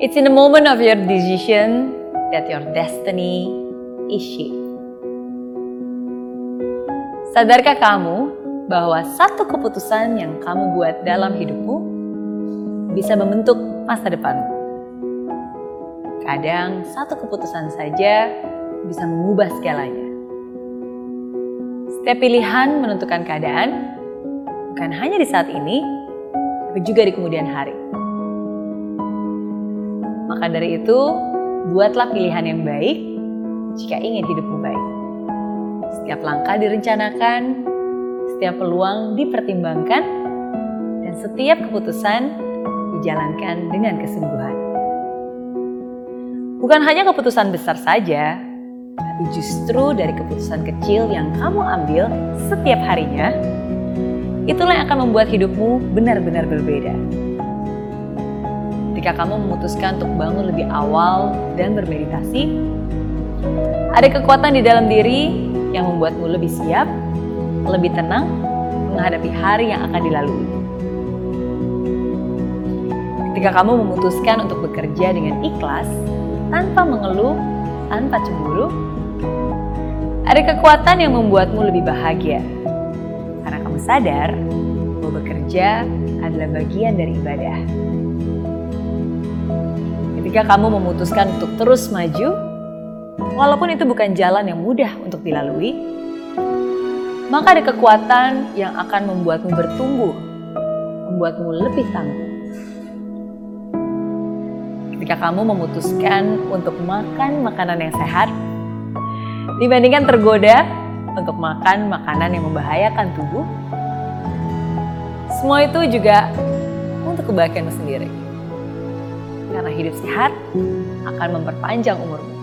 It's in the moment of your decision that your destiny is shaped. Sadarkah kamu bahwa satu keputusan yang kamu buat dalam hidupmu bisa membentuk masa depanmu? Kadang satu keputusan saja bisa mengubah segalanya. Setiap pilihan menentukan keadaan, bukan hanya di saat ini, tapi juga di kemudian hari. Maka dari itu, buatlah pilihan yang baik jika ingin hidupmu baik. Setiap langkah direncanakan, setiap peluang dipertimbangkan, dan setiap keputusan dijalankan dengan kesungguhan. Bukan hanya keputusan besar saja, tapi justru dari keputusan kecil yang kamu ambil setiap harinya, itulah yang akan membuat hidupmu benar-benar berbeda. Ketika kamu memutuskan untuk bangun lebih awal dan bermeditasi, ada kekuatan di dalam diri yang membuatmu lebih siap, lebih tenang menghadapi hari yang akan dilalui. Ketika kamu memutuskan untuk bekerja dengan ikhlas, tanpa mengeluh, tanpa cemburu, ada kekuatan yang membuatmu lebih bahagia. Karena kamu sadar bahwa bekerja adalah bagian dari ibadah. Ketika kamu memutuskan untuk terus maju, walaupun itu bukan jalan yang mudah untuk dilalui, maka ada kekuatan yang akan membuatmu bertumbuh, membuatmu lebih tangguh. Ketika kamu memutuskan untuk makan makanan yang sehat, dibandingkan tergoda untuk makan makanan yang membahayakan tubuh, semua itu juga untuk kebahagiaanmu sendiri. Karena hidup sehat akan memperpanjang umurmu.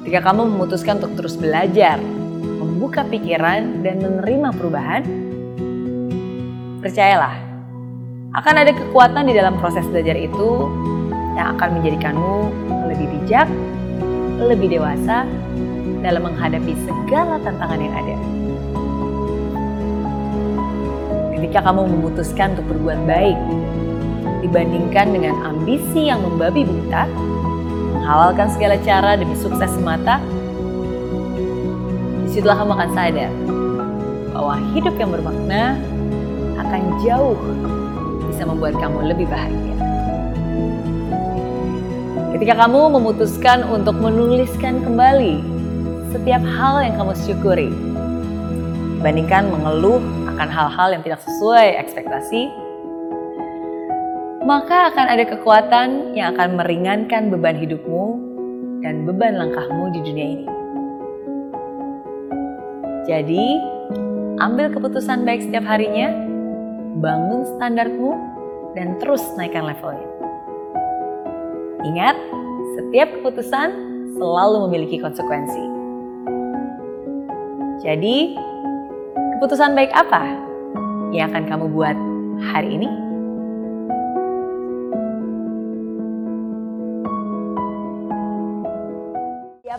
Ketika kamu memutuskan untuk terus belajar, membuka pikiran, dan menerima perubahan, percayalah, akan ada kekuatan di dalam proses belajar itu yang akan menjadikanmu lebih bijak, lebih dewasa dalam menghadapi segala tantangan yang ada. Ketika kamu memutuskan untuk berbuat baik, dibandingkan dengan ambisi yang membabi buta, menghalalkan segala cara demi sukses semata, di situlah kamu akan sadar bahwa hidup yang bermakna akan jauh bisa membuat kamu lebih bahagia. Ketika kamu memutuskan untuk menuliskan kembali setiap hal yang kamu syukuri, dibandingkan mengeluh akan hal-hal yang tidak sesuai ekspektasi, maka akan ada kekuatan yang akan meringankan beban hidupmu dan beban langkahmu di dunia ini. Jadi, ambil keputusan baik setiap harinya, bangun standarmu, dan terus naikkan levelnya. Ingat, setiap keputusan selalu memiliki konsekuensi. Jadi, keputusan baik apa yang akan kamu buat hari ini?